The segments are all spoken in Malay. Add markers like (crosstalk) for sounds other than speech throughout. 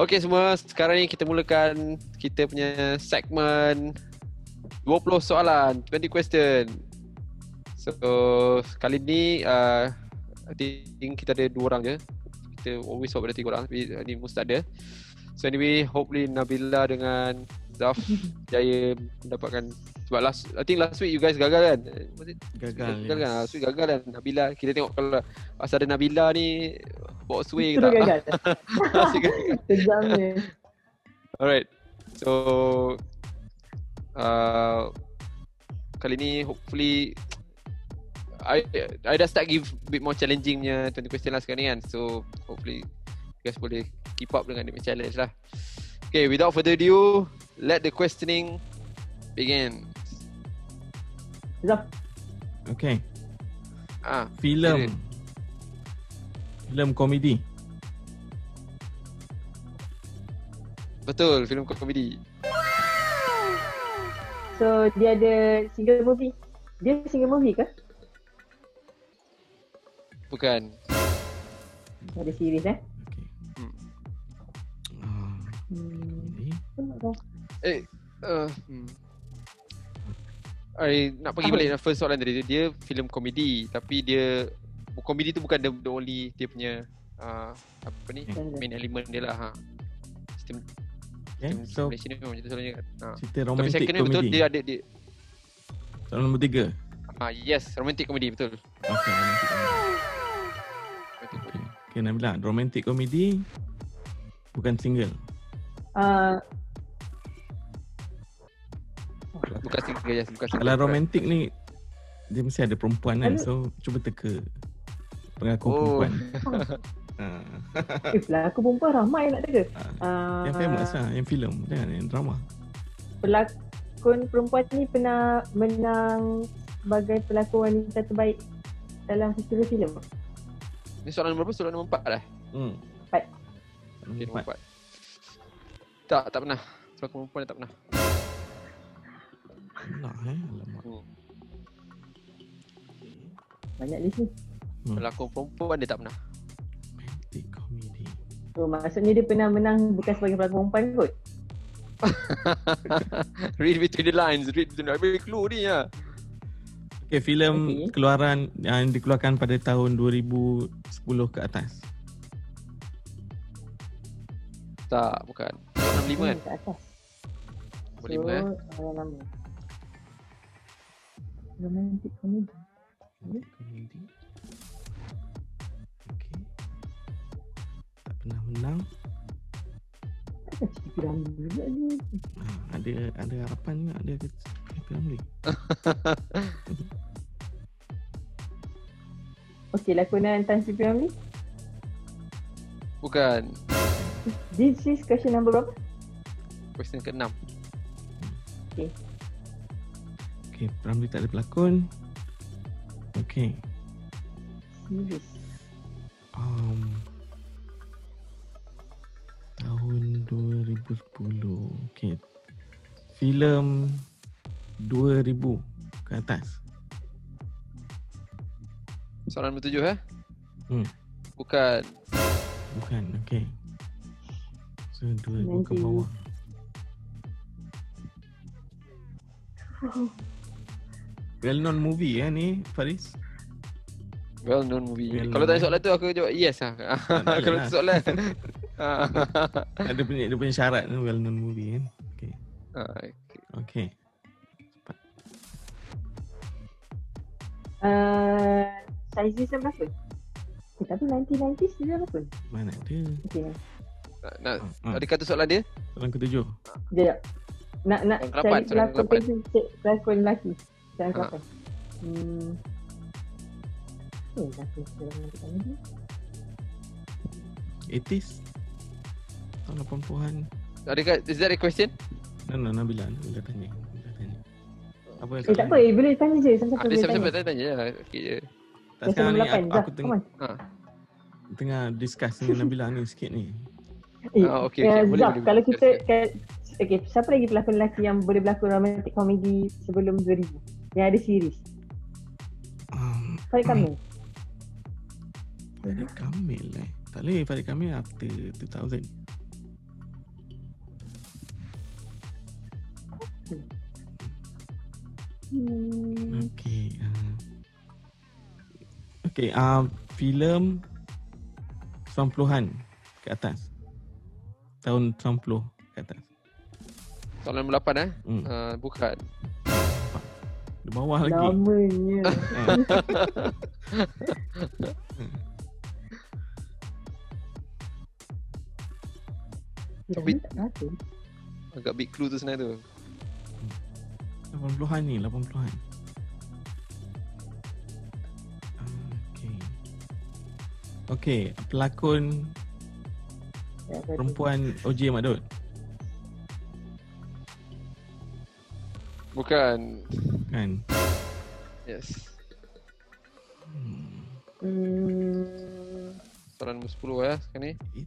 Okay semua, sekarang ni kita mulakan kita punya segmen 20 soalan, 20 question. So, kali ni uh, I think kita ada dua orang je. Kita always hope ada tiga orang, tapi ni mesti ada. So anyway, hopefully Nabila dengan Zaf (laughs) jaya mendapatkan sebab last I think last week you guys gagal kan? Was it? Gagal. Gagal kan? Last week gagal kan Nabila. Kita tengok kalau pasal ada Nabila ni bawa sway ke tak? gagal. (laughs) Asyik gagal. (laughs) Kejam ni. Alright. So uh, kali ni hopefully I I dah start give bit more challenging punya 20 question lah sekarang ni kan. So hopefully you guys boleh keep up dengan the challenge lah. Okay, without further ado, let the questioning begin. Zaf, Okay. Ah, Filem. Filem komedi. betul, filem komedi. so dia ada single movie. Dia single movie ke? Bukan. Ada series eh? Okay. Hmm. Ah, Hmm. Eh, uh, hmm. I nak pergi balik dengan first soalan tadi Dia filem komedi Tapi dia Komedi tu bukan the, the only Dia punya uh, Apa ni Okay. Main element dia lah ha. Sistem Okay, Sistem so Malaysia ni memang macam tu selalunya kan ha. cerita Tapi romantik second ni betul komedi. Dia ada dia Soalan nombor tiga. ah, Yes Romantic komedi betul Okay, romantik komedi. Romantic komedi. Okay. okay, Nabila. Romantik komedi bukan single. Uh, Bukan single yes, Bukan single Kalau romantik ni dia mesti ada perempuan kan. Ada. So cuba teka pengakon Oh. perempuan. Ah. (laughs) eh, pelakon perempuan ramai nak teka. Ah. Uh, Yang famous lah, yang filem, jangan yang drama. Pelakon perempuan ni pernah menang sebagai pelakon wanita terbaik dalam festival filem. Ni soalan nombor berapa? Soalan nombor empat dah Hmm. Empat. Okay Nombor empat Tak, tak pernah Pelakon perempuan tak pernah Alah eh, alamak. hmm. Banyak list ni. Hmm. Pelakon perempuan dia tak pernah Romantik komedi. So maksudnya dia pernah menang bukan sebagai pelakon perempuan kot. (laughs) read between the lines, read between the lines. Clue ni ya. Okay, filem Okay. keluaran yang dikeluarkan pada tahun 2010 ke atas. Tak, bukan. 65 kan? Kat atas. Nombor 5 eh. Orang lama. Romantic comedy. Komedi. Okay. Tak pernah menang. Kan cerita Ramli juga ni. Ah, ada ada harapan ke filem ni? (laughs) Okey, lakonan Tan Sri Ramli. Bukan. This is question number berapa? Question ke-6. Okay, Ramli tak ada pelakon. Okay. Um, tahun 2010. Okay. Filem 2000 ke atas. Soalan nombor 7 eh. Hmm. Bukan. Bukan, okay. So 2000 ke bawah. Well known movie eh ni Faris. Well known movie. Well Kalau known, tanya soalan tu aku jawab yes lah. Kalau (laughs) lah. tu soalan. (laughs) Ada punya dia punya syarat tu well known movie kan. Okay. Ah, Okay. Uh, size dia berapa? Eh, tapi 1990s dia berapa? Mana ada? Okey. nak, nak Ah, ada kata soalan dia? Soalan ketujuh. Sekejap. Nak nak cari pelakon pelakon lelaki. Soalan Ah. kelapan. Hmm. Eh, lelaki dalam nanti ni. 80s. Tahun 80-an. Ada kat, is that a question? No, no, Nabila. Nabila tanya. Nabila tanya. Apa yang Eh, tak apa. Eh, boleh tanya je. Siapa-siapa Ada boleh siapa-siapa tanya. tanya, tanya je lah. Okay je. Tak Question sekarang ni aku, 8. Zaf, aku tengah, on. Ha. tengah discuss dengan Nabila ni sikit ni. Eh, Ah, okey, eh, okey. Boleh, Zaf, boleh, kalau boleh. kita... Okay, siapa lagi pelakon lelaki yang boleh berlakon romantic comedy sebelum 2000? Yang ada series. Farid Kamil. Farid Kamil eh. Tak boleh Farid Kamil after 2000. Hmm. Okay. Uh, okay. Uh, filem 90-an ke atas. Tahun 90 ke atas. Soalan nombor 8 eh. Hmm. Uh, bukan. Di bawah lagi. Namanya. Eh, Tapi-. Agak big clue tu sebenarnya tu. 80-an ni, 80-an. Ah, Okay. Okay, pelakon tahu. perempuan OJ Mak Dut. Bukan. Kan? Yes. Hmm. Hmm. Soalan nombor 10 ya sekarang ni. Okay.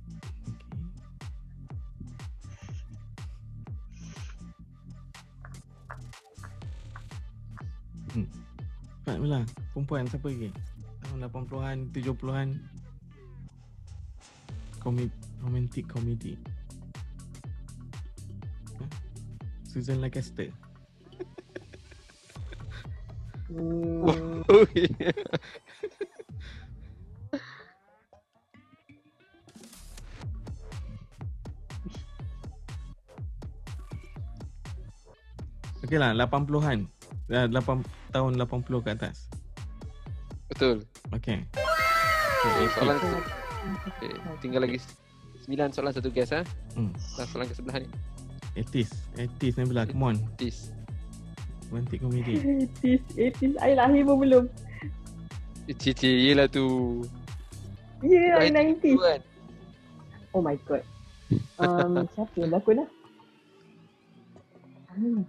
Hmm. Cepat pula. Perempuan siapa lagi? Tahun 80-an, 70-an. Komik, romantic comedy. Huh? Susan Lancaster. Hmm. Okey lah, 80-an. Dah 8 tahun 80 ke atas. Betul. Okey. Okay, soalan okay, tinggal lagi 9 soalan satu guess ah. Hmm. Dah soalan ke sebelah ni. 80s. 80s Nabila, come on. Tis. Romantic comedy. 80s, 80s. I lahir pun belum. Cici yelah tu. Ya, yeah, 90s. kan. Oh my god. Um, siapa yang berlakon lah? Hmm.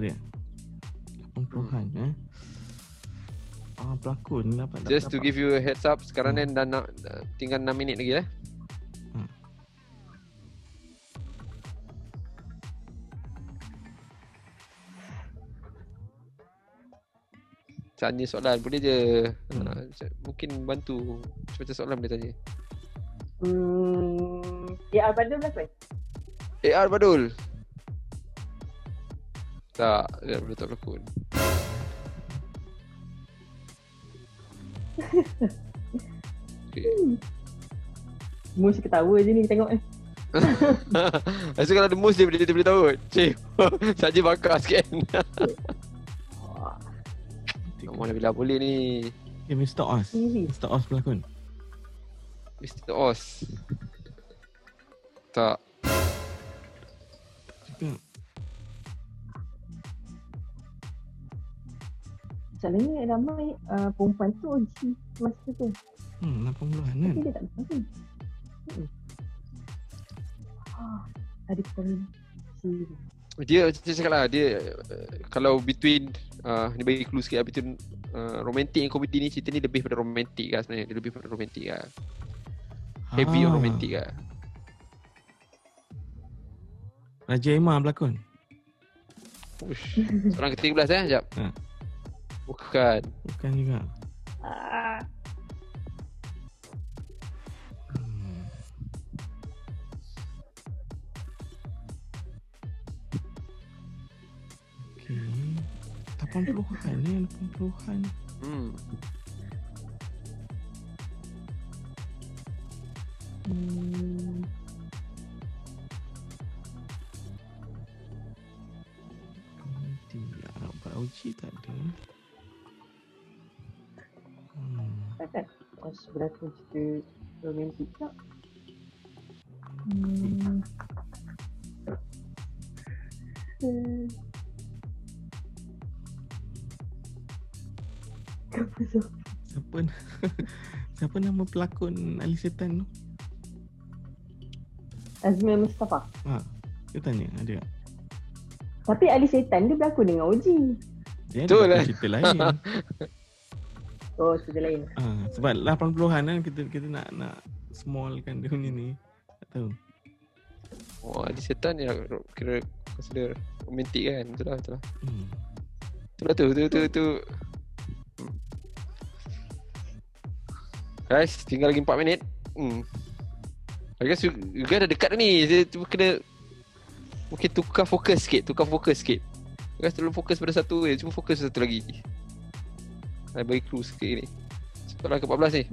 Dia? 80-an eh. Ah, pelakon ni dapat Just to dapat. give you a heads up, sekarang Hmm. ni dah nak tinggal 6 minit lagi eh. Hmm. Tanya soalan boleh je. Hmm. Ha, mungkin bantu macam soalan boleh tanya. Hmm. Ya, Badul berlakon? AR Badul. Tak, dia boleh tak berlakon. okay. Mus ketawa je ni tengok eh. (laughs) Rasa kalau ada mus dia boleh dia boleh tahu. Cik. (laughs) Saja bakar sikit. Mana bila boleh ni. Okay, Mr. Oz. Mr. Oz pelakon. Mr. Oz. Tak. Cakap. Selalunya ramai uh, perempuan tu OG masa tu. Hmm, 80-an kan? Tapi dia tak berlakon. Hmm. Ah, ada koneksi. Dia macam cakap lah dia uh, kalau between uh, ni bagi clue sikit lah between uh, romantic and comedy ni cerita ni lebih pada romantic lah sebenarnya. Dia lebih pada romantic lah. Heavy Ah, romantic lah. Raja Emma pelakon. Ush. Soalan ke-13 eh, sekejap. Ha. Bukan. Bukan juga. Ah, Hmm. Okay. 80-an ni, 80-an. Hmm. hmm. Komedi. Arab Auji tak ada. Romantik tak? Hmm. Hmm. Apa tu? Siapa (laughs) Siapa nama pelakon Ali Setan tu? Azmir Mustafa. Ha, dia tanya ada tak? Tapi Ali Setan dia berlakon dengan Oji. Dia Betul ada lah. cerita lain. (laughs) Oh, cerita lain. ah, sebab 80-an kan kita kita nak nak smallkan dia punya ni. Tak tahu. Oh, Adi Setan ya kira consider romantik kan. Betul lah, betul lah. Hmm. Betul lah tu, tu, tu, tu. Guys, tinggal lagi 4 minit. Hmm. I guess you, you guys dah dekat ni. Dia tu kena mungkin tukar fokus sikit, tukar fokus sikit. You guys terlalu fokus pada satu je, cuma fokus satu lagi. Saya bagi clue sikit ni. Soalan ke-14 ni.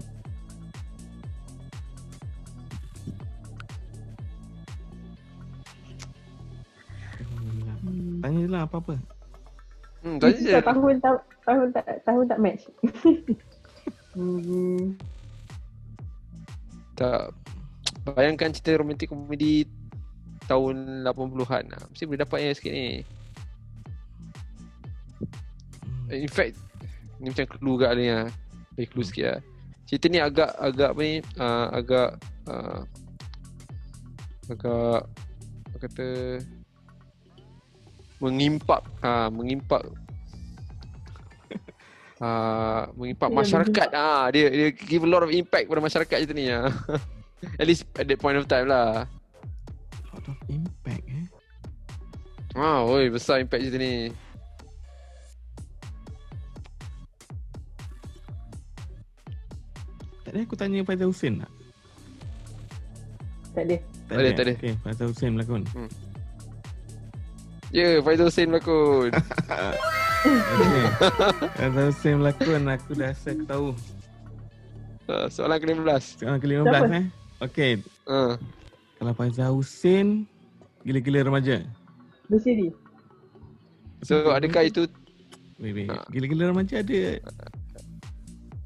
Hmm. Tanya je lah apa-apa. Hmm, tanya je. Tahun tak tahun tak tahun tak match. (laughs) hmm. Tak Bayangkan cerita romantik komedi tahun 80-an lah. Mesti boleh dapat yang sikit ni. Hmm. In fact, ni macam clue kat ni lah. Bagi clue sikit lah. Cerita ni agak, agak apa ni, uh, agak, uh, agak, apa kata, mengimpak, uh, mengimpak, uh, (laughs) mengimpak Ya, masyarakat. Ah, dia, dia give a lot of impact pada masyarakat cerita ni lah. (laughs) At least at that point of time lah. Lot of impact eh. Ah, oi, besar impact cerita ni. Ada aku tanya Faizal Hussein tak? Tak ada. Tak ada, eh? tak ada. Okay, Faizal Hussein berlakon. Ya, yeah, Faizal Hussein berlakon. (laughs) Okay. Faizal Hussein berlakon aku dah rasa aku tahu. uh, soalan ke-15. Sekarang ke-15 Siapa? eh. Okay, Uh, kalau Faizal Hussein gila-gila remaja. Bersiri. so, adakah itu Wait, wait. Ah. Gila-gila remaja ada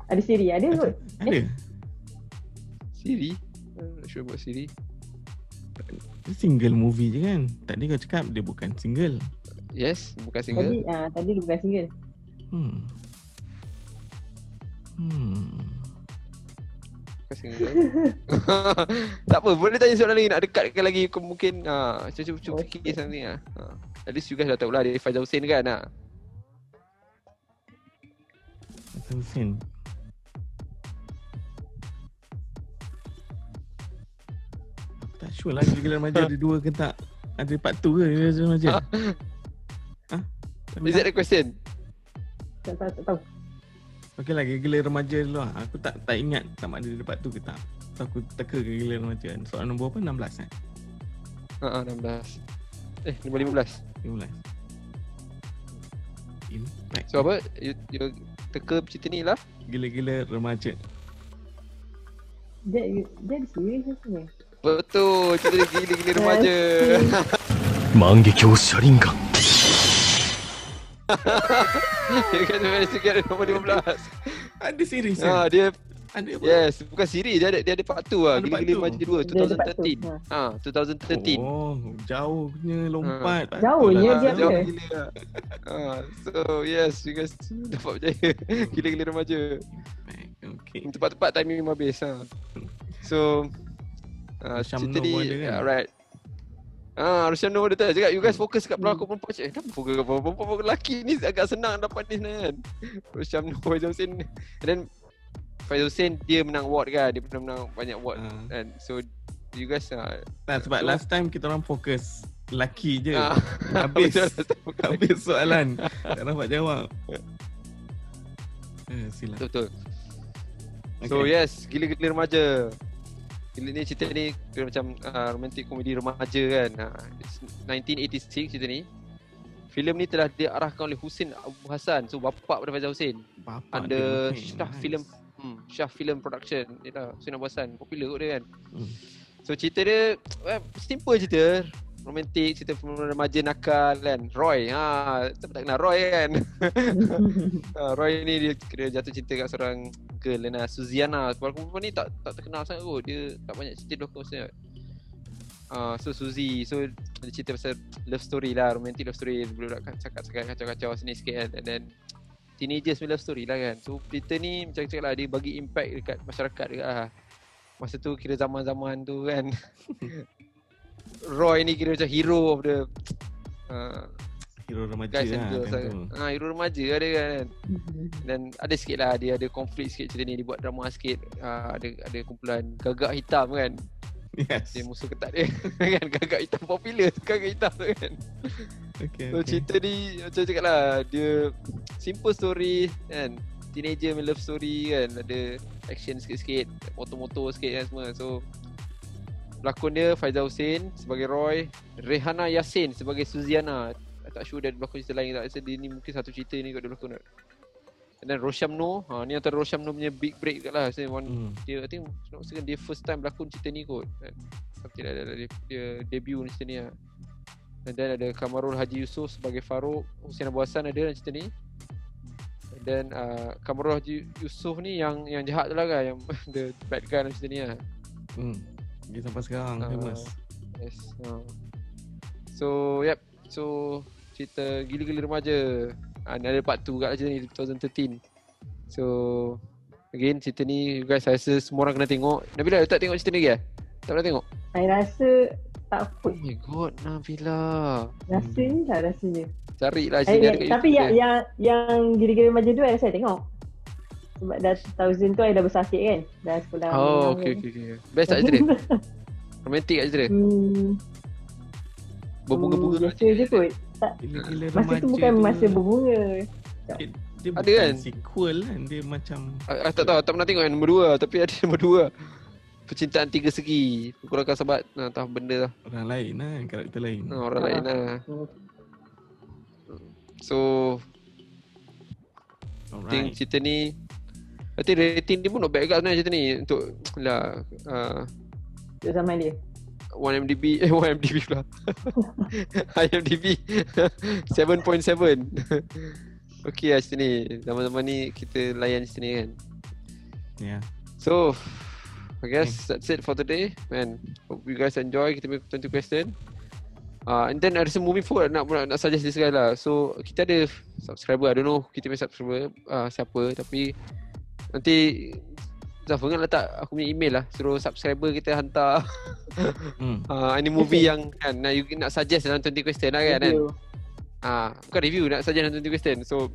Ada siri. Ada kot. ada. (laughs) Siri? Uh, sure about Siri. Dia single movie je kan. Tadi kau cakap dia bukan single. Yes, bukan single. Tadi ah tadi dia bukan single. Hmm. Hmm. Bukan single. (laughs) tak apa, boleh tanya soalan lagi nak dekatkan lagi kau mungkin ha, cuba cuba, cuba Okay. fikir something ah. Ha. At least you guys dah tahu lah dia Faizal Hussein kan ah. Faizal Hussein. Sure lah gila-gila remaja ada dua ke tak. Ada part 2 ke gila-gila remaja? (laughs) Ha? Is that the question? Tak tahu tak tahu. Okey lah gila remaja dulu lah. Aku tak tak ingat sama ada dia part 2 ke tak. So aku teka ke gila remaja. Soalan nombor apa? 16 eh? Ha ah, 16. Eh, nombor 15. 15. Impact. So apa? You, you teka cerita ni lah. Gila-gila remaja. Dia dia ada siri ke? Betul, cerita dia gila-gila remaja. Mangekyou Sharingan. (laughs) Dia kata Mary nombor 15. Ada series saya. Ha, dia ada apa? Yes, bukan siri dia ada dia ada part 2 lah. Gila-gila remaja 2 2013. Ha, 2013. Oh, ah. jauh punya lompat. Ha. Jauhnya dia. Jauh gila. Ha, ah, so yes, you guys (laughs) dapat berjaya. Gila-gila remaja. Okay. Tepat-tepat timing habis ha. So, uh, Macam cerita ni kan? alright. Ah, Russian Noh ada tak? Cakap you guys fokus kat pelakon perempuan cakap, eh, kenapa fokus kat pelakon perempuan lelaki ni agak senang dapat ni kan. Russian Noh Faizal Hussein and then Faizal Hussein dia menang award kan, dia pernah menang banyak award Ha. kan. So you guys uh, Tak, sebab last time kita orang fokus lelaki je. ah, (laughs) Habis. betul, betul, Habis soalan. (laughs) tak dapat jawab. Eh, silap. betul. So yes, gila-gila remaja. Gila ni cerita ni kira macam uh, romantic komedi remaja kan. Uh, it's 1986 cerita ni. Filem ni telah diarahkan oleh Husin Abu Hassan. So bapak pada Faizal Hussein. Bapak Under dia, Shah nice. Film hmm, Shah Film Production. Lah Husin Abu Hassan. Popular kot dia kan. Hmm. So cerita dia well, simple cerita. Romantik, cerita remaja nakal kan. Roy. Ha, tak tak kenal Roy kan. Ha, (laughs) Roy ni dia kira jatuh cinta kat seorang girl lah Suziana. Walaupun perempuan ni tak tak terkenal sangat kot. Dia tak banyak cerita berlakon sebenarnya. Uh, so Suzy So dia cerita pasal love story lah Romantic love story Budak cakap-cakap kacau-kacau sini sikit kan And then Teenagers punya love story lah kan So cerita ni macam cakap lah Dia bagi impact dekat masyarakat dekat lah Masa tu kira zaman-zaman tu kan (laughs) Roy ni kira macam hero of the uh, Hero remaja Guys lah and girls kan lah. tu. Ha, hero remaja ada kan. Dan ada sikit lah dia ada konflik sikit cerita ni dia buat drama sikit. Uh, ada ada kumpulan gagak hitam kan. Yes. Dia musuh ketat dia (laughs) kan gagak hitam popular gagak hitam tu kan. Okay, So okay. cerita ni macam cakap lah dia simple story kan. Teenager love story kan ada action sikit-sikit, motor-motor sikit kan semua. So pelakon dia Faizal Hussein sebagai Roy, Rehana Yassin sebagai Suziana. I tak sure dia ada berlakon cerita lain tak. Rasa dia ni mungkin satu cerita ni kot dia berlakon. And then Rosham Noh, ha, ni antara Rosham Noh punya big break kat lah. Saya Hmm. dia I think not mistaken dia first time berlakon cerita ni kot. Something like that lah. dia, dia debut ni cerita ni lah. And then ada Kamarul Haji Yusof sebagai Farouk, Hussein Abu Hassan ada dalam cerita ni. And then uh, Kamarul Haji Yusof ni yang yang jahat tu lah kan, yang (laughs) the bad guy dalam cerita ni lah. Hmm. Dia sampai sekarang Ah. famous. Yes. Uh. So, yep. So, cerita gila-gila remaja. Ah, ni ada part 2 kat cerita ni 2013. So, again cerita ni you guys saya rasa semua orang kena tengok. Nabila you tak tengok cerita ni lagi eh? Tak pernah tengok? I rasa tak Oh apa. my god, Nabila. Rasa ni lah rasanya. Carilah Eh, cerita ni yang, ada kat tapi YouTube yang, dia. yang yang gila-gila remaja tu I rasa I tengok. Sebab dah 2000 tu I dah besar sikit kan. Dah sekolah. Oh, okay, kan. okay, okay. Best tak cerita? (laughs) Romantik kat cerita? Hmm, Berbunga-bunga hmm, Biasa je kot. Tak, Gila-gila masa tu bukan masa berbunga. Dia, dia Ada bukan kan? sequel kan Dia macam Ah, ah, tak tahu, tak pernah tengok yang nombor 2 Tapi ada (laughs) nombor 2 Percintaan tiga segi Kurangkan sahabat Nah, tahu benda lah Orang lain lah Karakter lain nah, Orang Ah. lain lah. So I think Alright cerita ni I think rating dia pun not bad juga sebenarnya cerita ni Untuk lah uh, Untuk zaman dia. 1MDB (laughs) Eh 1MDB pula IMDB 7.7 Okay lah cerita ni Zaman-zaman ni kita layan cerita ni kan Ya So, I guess that's it for today. Man, hope you guys enjoy. Kita punya 20 question. Uh, and then ada some moving forward nak, nak, nak suggest this guy lah. So, kita ada subscriber. I don't know kita punya subscriber uh, siapa. Tapi nanti Zaf, ingat letak aku punya email lah. Suruh subscriber kita hantar hmm. (laughs) uh, any movie yang kan, nak, you, nak suggest dalam 20 question lah kan. kan? Review. Ah, bukan review, nak suggest dalam 20 question. So,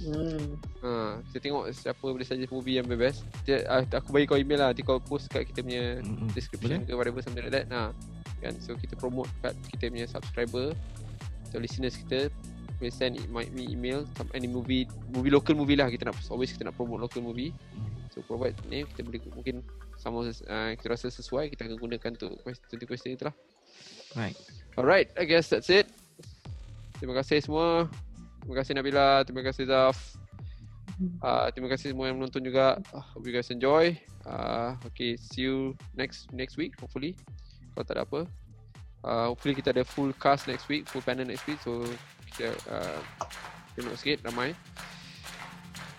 Hmm. Ha, saya tengok siapa boleh suggest movie yang best. Dia, uh, aku bagi kau email lah. Nanti kau post kat kita punya Mm-mm. description ke whatever something like that. Nah, kan so kita promote kat kita punya subscriber atau listeners kita boleh send e- my, me email some any movie movie local movie lah kita nak always kita nak promote local movie. So provide ni kita boleh mungkin sama uh, kita rasa sesuai kita akan gunakan untuk question, 20 question itu lah. Right Alright, I guess that's it. Terima kasih semua. Terima kasih Nabila, terima kasih Zaf. Uh, terima kasih semua yang menonton juga. Uh, hope you guys enjoy. Uh, okay, see you next next week hopefully. Kalau tak ada apa. Uh, hopefully kita ada full cast next week, full panel next week. So kita uh, tengok sikit ramai.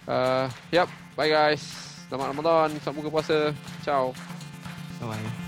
Uh, yep, bye guys. Selamat Ramadan, selamat buka puasa. Ciao. Bye